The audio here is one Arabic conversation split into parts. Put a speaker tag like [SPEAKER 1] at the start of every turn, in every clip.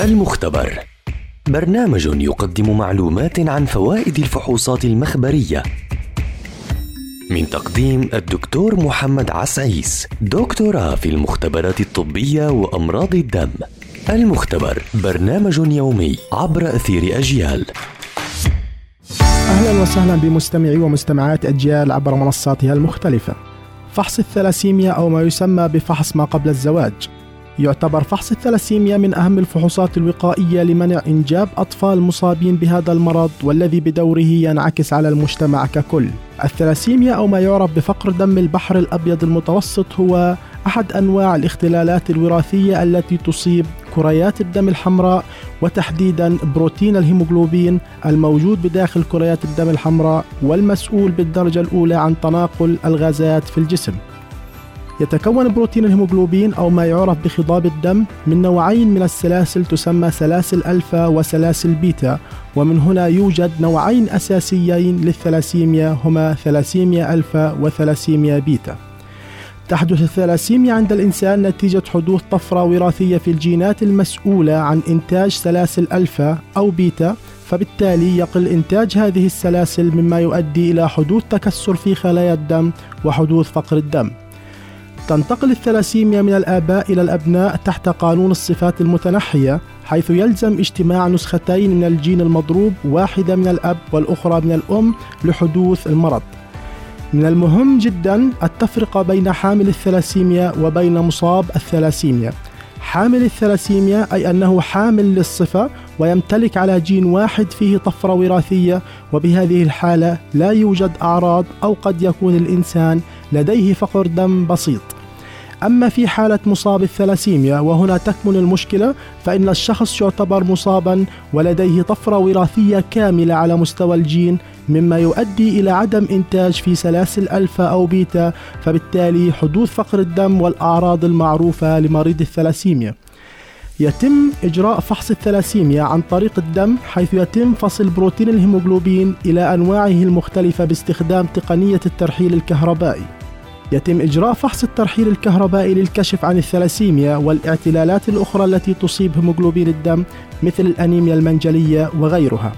[SPEAKER 1] المختبر. برنامج يقدم معلومات عن فوائد الفحوصات المخبرية. من تقديم الدكتور محمد عسعيس دكتوراه في المختبرات الطبية وأمراض الدم. المختبر برنامج يومي عبر أثير أجيال.
[SPEAKER 2] أهلا وسهلا بمستمعي ومستمعات أجيال عبر منصاتها المختلفة. فحص الثلاسيميا أو ما يسمى بفحص ما قبل الزواج. يعتبر فحص الثلاسيميا من أهم الفحوصات الوقائية لمنع إنجاب أطفال مصابين بهذا المرض والذي بدوره ينعكس على المجتمع ككل. الثلاسيميا أو ما يعرف بفقر دم البحر الأبيض المتوسط هو أحد أنواع الاختلالات الوراثية التي تصيب كريات الدم الحمراء وتحديدا بروتين الهيموغلوبين الموجود بداخل كريات الدم الحمراء والمسؤول بالدرجة الأولى عن تناقل الغازات في الجسم. يتكون بروتين الهيموغلوبين أو ما يعرف بخضاب الدم من نوعين من السلاسل تسمى سلاسل ألفا وسلاسل بيتا. ومن هنا يوجد نوعين أساسيين للثلاسيميا هما ثلاسيميا ألفا وثلاسيميا بيتا. تحدث الثلاسيميا عند الإنسان نتيجة حدوث طفرة وراثية في الجينات المسؤولة عن إنتاج سلاسل ألفا أو بيتا فبالتالي يقل إنتاج هذه السلاسل مما يؤدي إلى حدوث تكسر في خلايا الدم وحدوث فقر الدم. تنتقل الثلاسيميا من الآباء إلى الأبناء تحت قانون الصفات المتنحية حيث يلزم اجتماع نسختين من الجين المضروب واحدة من الأب والأخرى من الأم لحدوث المرض. من المهم جدا التفرقة بين حامل الثلاسيميا وبين مصاب الثلاسيميا. حامل الثلاسيميا أي أنه حامل للصفة ويمتلك على جين واحد فيه طفرة وراثية وبهذه الحالة لا يوجد أعراض أو قد يكون الإنسان لديه فقر دم بسيط. أما في حالة مصاب الثلاسيميا وهنا تكمن المشكلة فإن الشخص يعتبر مصابا ولديه طفرة وراثية كاملة على مستوى الجين مما يؤدي إلى عدم إنتاج في سلاسل ألفا أو بيتا فبالتالي حدوث فقر الدم والأعراض المعروفة لمريض الثلاسيميا. يتم إجراء فحص الثلاسيميا عن طريق الدم حيث يتم فصل بروتين الهيموغلوبين إلى أنواعه المختلفة باستخدام تقنية الترحيل الكهربائي. يتم إجراء فحص الترحيل الكهربائي للكشف عن الثلاسيميا والإعتلالات الأخرى التي تصيب هيموغلوبين الدم مثل الأنيميا المنجلية وغيرها.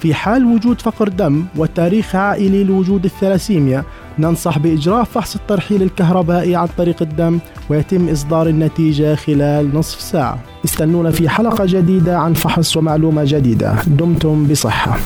[SPEAKER 2] في حال وجود فقر دم وتاريخ عائلي لوجود الثلاسيميا ننصح بإجراء فحص الترحيل الكهربائي عن طريق الدم ويتم إصدار النتيجة خلال نصف ساعة. استنونا في حلقة جديدة عن فحص ومعلومة جديدة. دمتم بصحة.